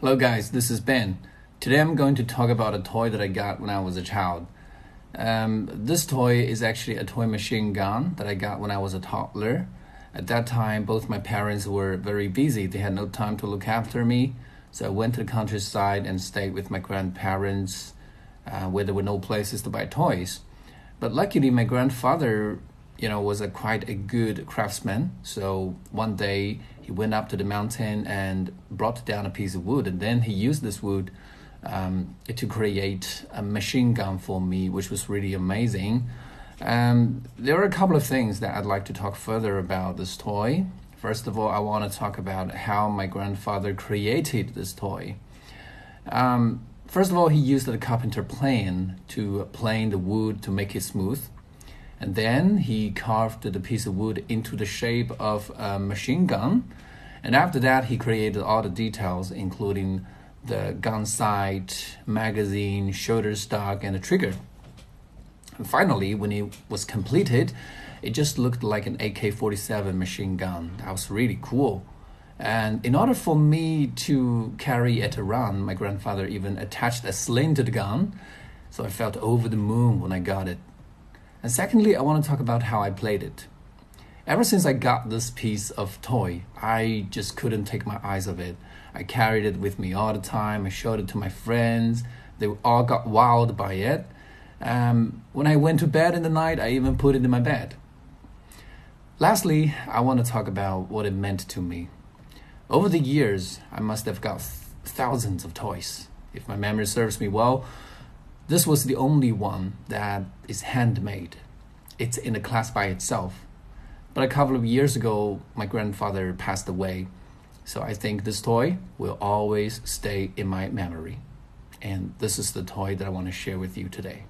Hello, guys, this is Ben. Today I'm going to talk about a toy that I got when I was a child. Um, this toy is actually a toy machine gun that I got when I was a toddler. At that time, both my parents were very busy, they had no time to look after me. So I went to the countryside and stayed with my grandparents uh, where there were no places to buy toys. But luckily, my grandfather, you know, was a quite a good craftsman. So one day he went up to the mountain and brought down a piece of wood, and then he used this wood um, to create a machine gun for me, which was really amazing. Um, there are a couple of things that I'd like to talk further about this toy. First of all, I want to talk about how my grandfather created this toy. Um, first of all, he used a carpenter plane to plane the wood to make it smooth. And then he carved the piece of wood into the shape of a machine gun. And after that, he created all the details, including the gun sight, magazine, shoulder stock, and the trigger. And finally, when it was completed, it just looked like an AK 47 machine gun. That was really cool. And in order for me to carry it around, my grandfather even attached a sling to the gun. So I felt over the moon when I got it. And secondly, I want to talk about how I played it. Ever since I got this piece of toy, I just couldn't take my eyes off it. I carried it with me all the time. I showed it to my friends. They all got wild by it. Um, when I went to bed in the night, I even put it in my bed. Lastly, I want to talk about what it meant to me. Over the years, I must have got thousands of toys. If my memory serves me well, this was the only one that is handmade. It's in a class by itself. But a couple of years ago, my grandfather passed away. So I think this toy will always stay in my memory. And this is the toy that I want to share with you today.